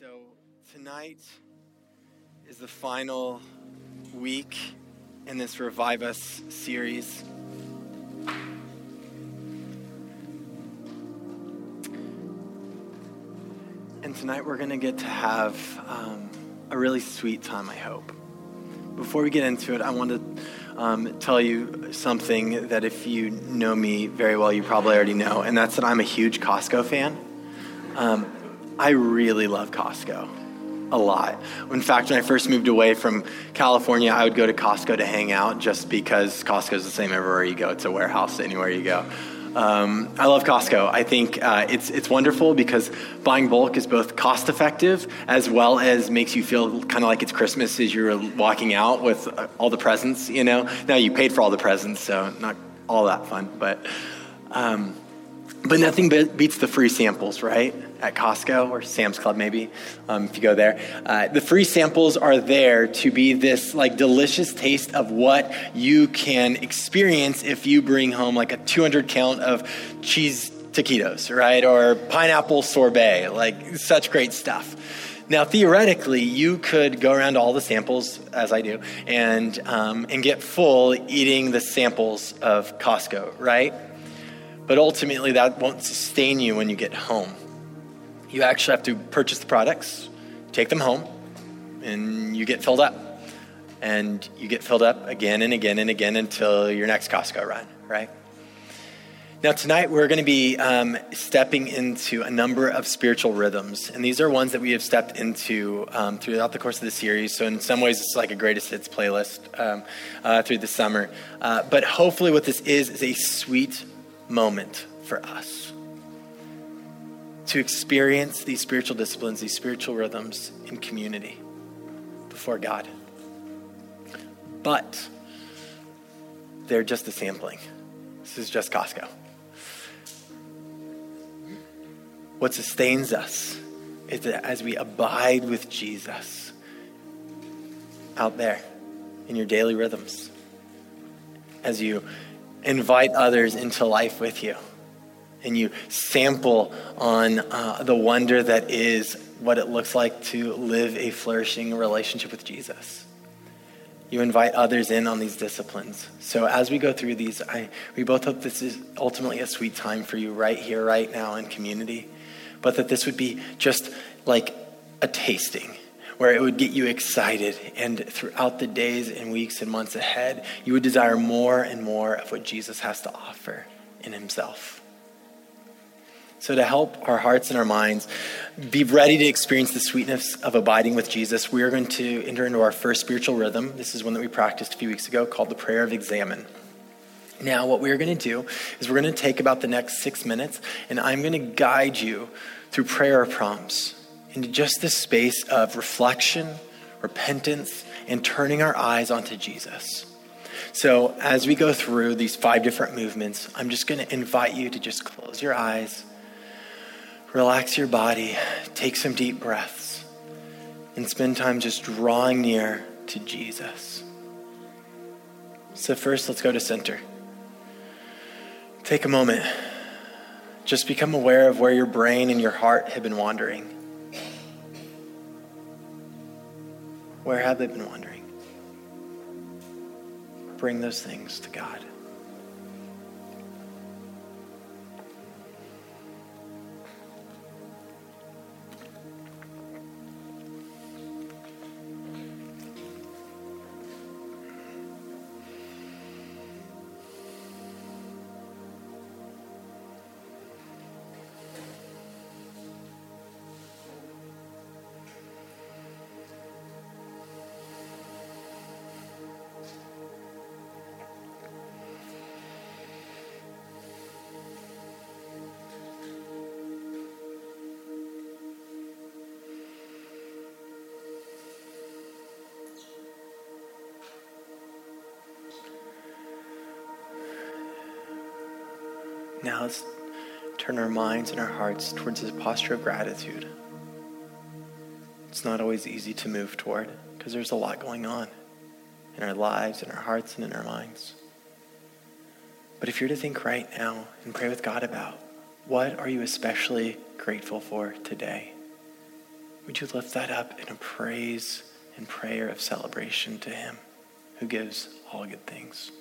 So, tonight is the final week in this Revive Us series. And tonight we're going to get to have um, a really sweet time, I hope. Before we get into it, I want to um, tell you something that if you know me very well, you probably already know, and that's that I'm a huge Costco fan. Um, I really love Costco a lot. In fact, when I first moved away from California, I would go to Costco to hang out just because Costco is the same everywhere you go. It's a warehouse anywhere you go. Um, I love Costco. I think uh, it's it's wonderful because buying bulk is both cost effective as well as makes you feel kind of like it's Christmas as you're walking out with uh, all the presents. You know, now you paid for all the presents, so not all that fun, but um, but nothing beats the free samples, right? At Costco or Sam's Club, maybe, um, if you go there. Uh, the free samples are there to be this like delicious taste of what you can experience if you bring home like a 200 count of cheese taquitos, right? Or pineapple sorbet, like such great stuff. Now, theoretically, you could go around all the samples, as I do, and, um, and get full eating the samples of Costco, right? But ultimately, that won't sustain you when you get home. You actually have to purchase the products, take them home, and you get filled up. And you get filled up again and again and again until your next Costco run, right? Now, tonight we're going to be um, stepping into a number of spiritual rhythms. And these are ones that we have stepped into um, throughout the course of the series. So, in some ways, it's like a greatest hits playlist um, uh, through the summer. Uh, but hopefully, what this is, is a sweet moment for us to experience these spiritual disciplines, these spiritual rhythms in community before God. But they're just a sampling. This is just Costco. What sustains us is that as we abide with Jesus out there in your daily rhythms, as you invite others into life with you. And you sample on uh, the wonder that is what it looks like to live a flourishing relationship with Jesus. You invite others in on these disciplines. So as we go through these, I, we both hope this is ultimately a sweet time for you right here, right now in community, but that this would be just like a tasting where it would get you excited. And throughout the days and weeks and months ahead, you would desire more and more of what Jesus has to offer in himself. So, to help our hearts and our minds be ready to experience the sweetness of abiding with Jesus, we are going to enter into our first spiritual rhythm. This is one that we practiced a few weeks ago called the prayer of Examen. Now, what we're going to do is we're going to take about the next six minutes, and I'm going to guide you through prayer prompts into just this space of reflection, repentance, and turning our eyes onto Jesus. So, as we go through these five different movements, I'm just going to invite you to just close your eyes, relax your body, take some deep breaths, and spend time just drawing near to Jesus. So, first, let's go to center. Take a moment. Just become aware of where your brain and your heart have been wandering. Where have they been wandering? Bring those things to God. Now let's turn our minds and our hearts towards this posture of gratitude. It's not always easy to move toward because there's a lot going on in our lives, in our hearts, and in our minds. But if you're to think right now and pray with God about what are you especially grateful for today, would you lift that up in a praise and prayer of celebration to Him who gives all good things?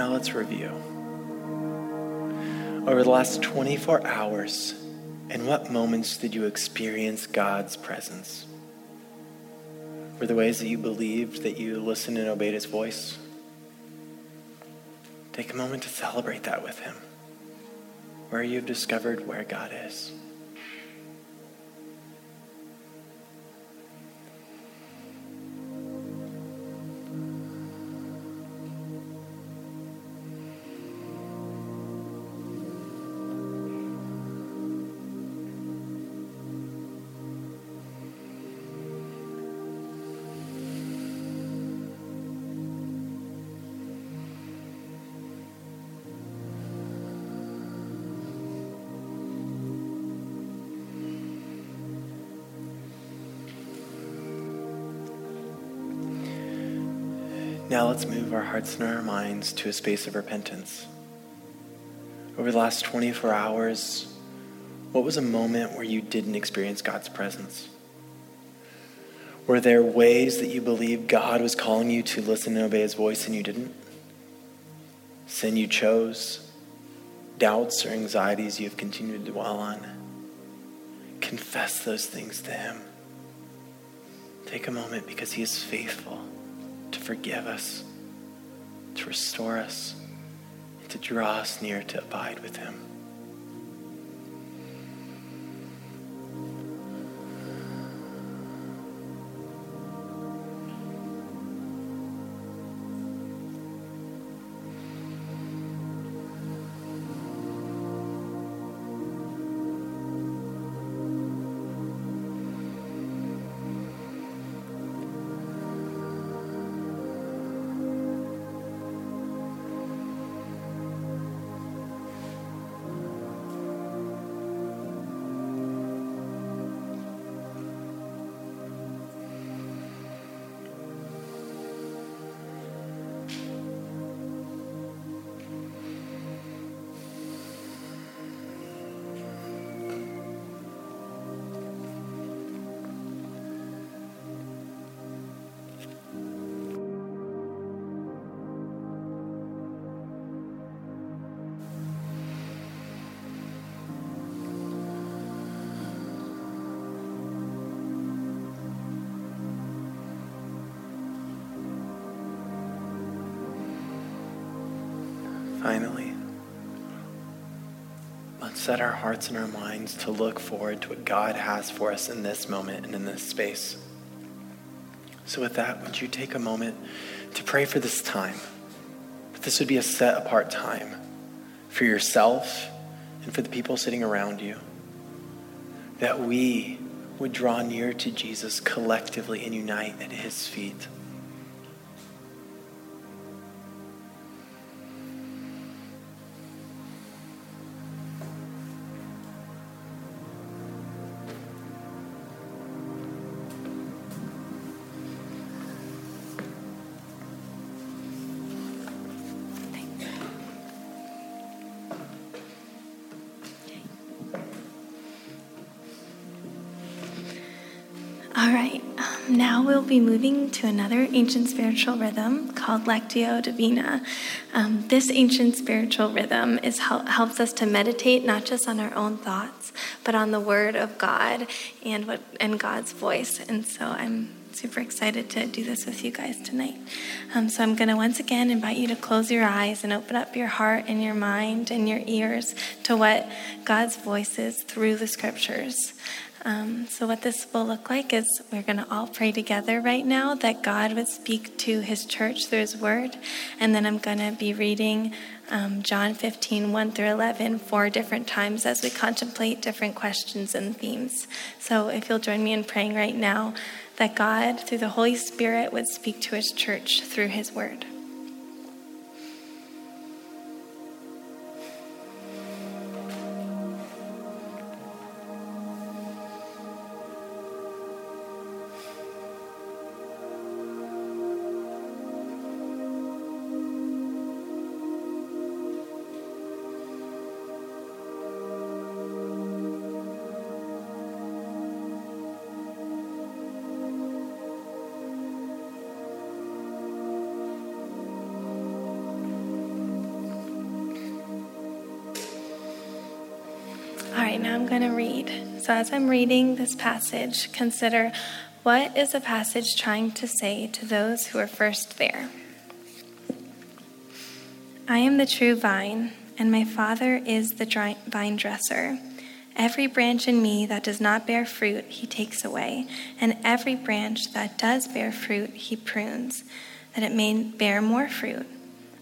Now let's review. Over the last 24 hours, in what moments did you experience God's presence? Were the ways that you believed that you listened and obeyed his voice? Take a moment to celebrate that with him, where you've discovered where God is. Now let's move our hearts and our minds to a space of repentance. Over the last 24 hours, what was a moment where you didn't experience God's presence? Were there ways that you believed God was calling you to listen and obey his voice and you didn't? Sin you chose? Doubts or anxieties you have continued to dwell on? Confess those things to him. Take a moment because he is faithful to forgive us, to restore us, and to draw us near to abide with Him. Set our hearts and our minds to look forward to what God has for us in this moment and in this space. So, with that, would you take a moment to pray for this time? That this would be a set apart time for yourself and for the people sitting around you. That we would draw near to Jesus collectively and unite at his feet. Be moving to another ancient spiritual rhythm called Lectio Divina. Um, this ancient spiritual rhythm is hel- helps us to meditate not just on our own thoughts, but on the Word of God and what and God's voice. And so I'm super excited to do this with you guys tonight. Um, so I'm going to once again invite you to close your eyes and open up your heart and your mind and your ears to what God's voice is through the Scriptures. Um, so, what this will look like is we're going to all pray together right now that God would speak to His church through His Word. And then I'm going to be reading um, John 15, 1 through 11, four different times as we contemplate different questions and themes. So if you'll join me in praying right now that God, through the Holy Spirit, would speak to his church through his word. Right, now I'm going to read. So, as I'm reading this passage, consider what is the passage trying to say to those who are first there? I am the true vine, and my Father is the vine dresser. Every branch in me that does not bear fruit, he takes away, and every branch that does bear fruit, he prunes, that it may bear more fruit.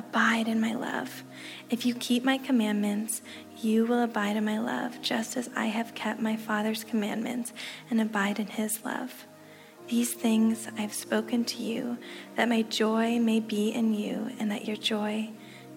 Abide in my love. If you keep my commandments, you will abide in my love, just as I have kept my Father's commandments and abide in his love. These things I have spoken to you, that my joy may be in you, and that your joy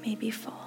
may be full.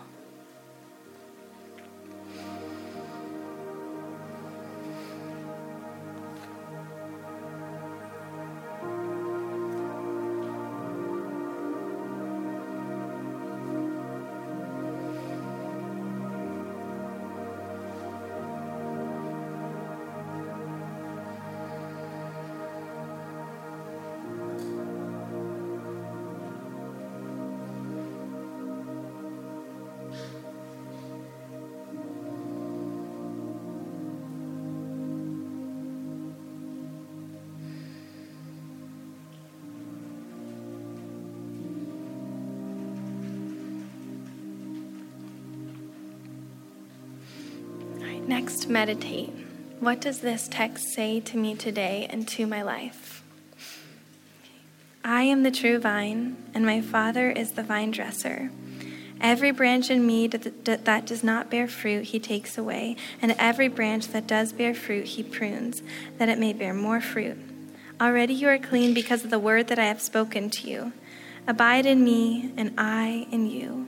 Next, meditate. What does this text say to me today and to my life? I am the true vine, and my Father is the vine dresser. Every branch in me that does not bear fruit, he takes away, and every branch that does bear fruit, he prunes, that it may bear more fruit. Already you are clean because of the word that I have spoken to you. Abide in me, and I in you.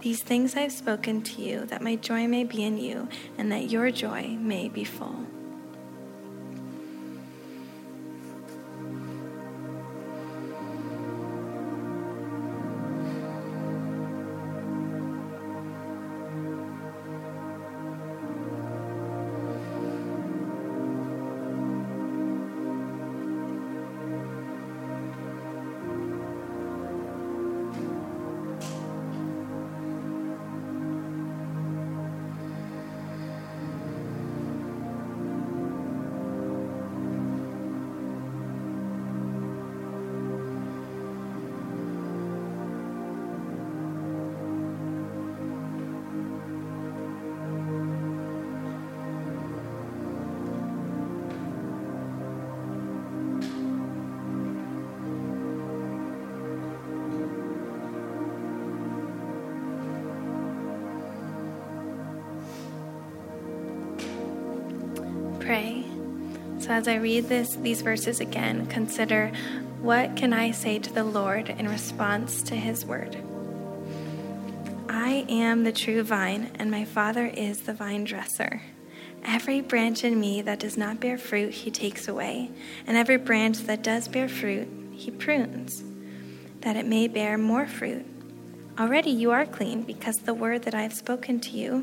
These things I have spoken to you, that my joy may be in you, and that your joy may be full. So as I read this these verses again, consider what can I say to the Lord in response to his word? I am the true vine, and my Father is the vine dresser. Every branch in me that does not bear fruit, he takes away, and every branch that does bear fruit, he prunes, that it may bear more fruit. Already you are clean, because the word that I have spoken to you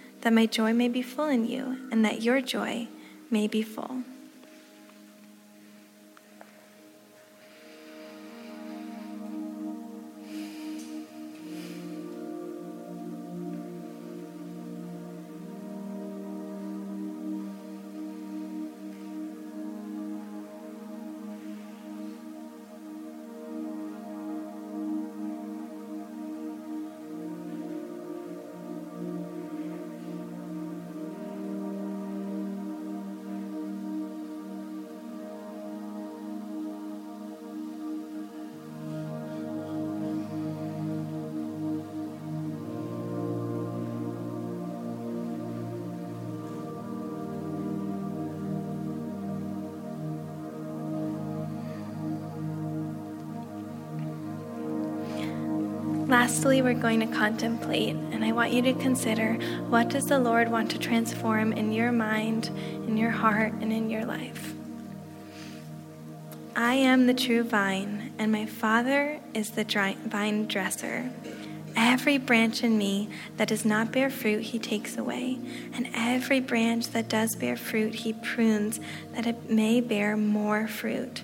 that my joy may be full in you, and that your joy may be full. Lastly, we're going to contemplate, and I want you to consider what does the Lord want to transform in your mind, in your heart, and in your life. I am the true vine, and my Father is the vine dresser. Every branch in me that does not bear fruit, he takes away, and every branch that does bear fruit, he prunes, that it may bear more fruit.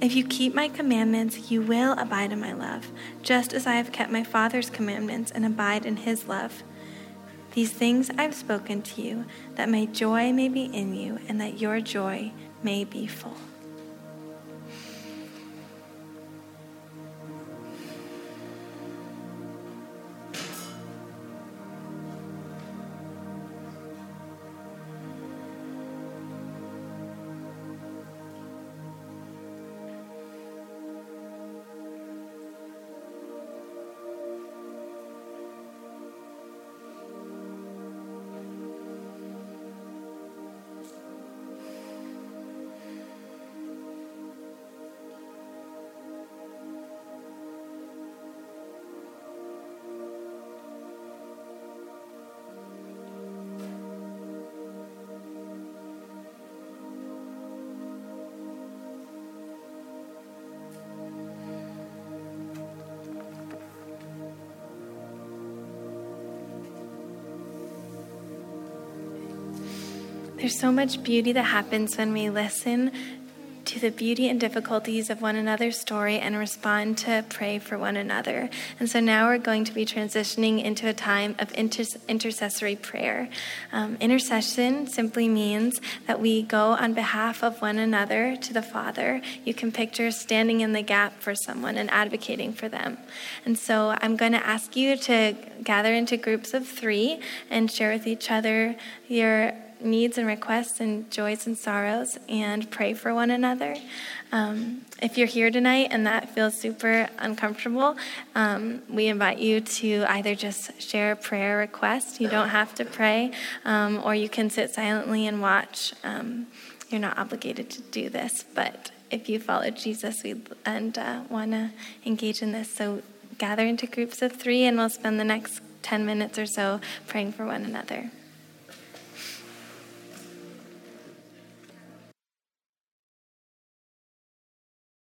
If you keep my commandments, you will abide in my love, just as I have kept my Father's commandments and abide in his love. These things I've spoken to you, that my joy may be in you, and that your joy may be full. There's so much beauty that happens when we listen to the beauty and difficulties of one another's story and respond to pray for one another. And so now we're going to be transitioning into a time of inter- intercessory prayer. Um, intercession simply means that we go on behalf of one another to the Father. You can picture standing in the gap for someone and advocating for them. And so I'm going to ask you to gather into groups of three and share with each other your needs and requests and joys and sorrows and pray for one another. Um, if you're here tonight and that feels super uncomfortable, um, we invite you to either just share a prayer request. You don't have to pray, um, or you can sit silently and watch. Um, you're not obligated to do this, but if you follow Jesus we, and uh, want to engage in this, so gather into groups of three and we'll spend the next 10 minutes or so praying for one another.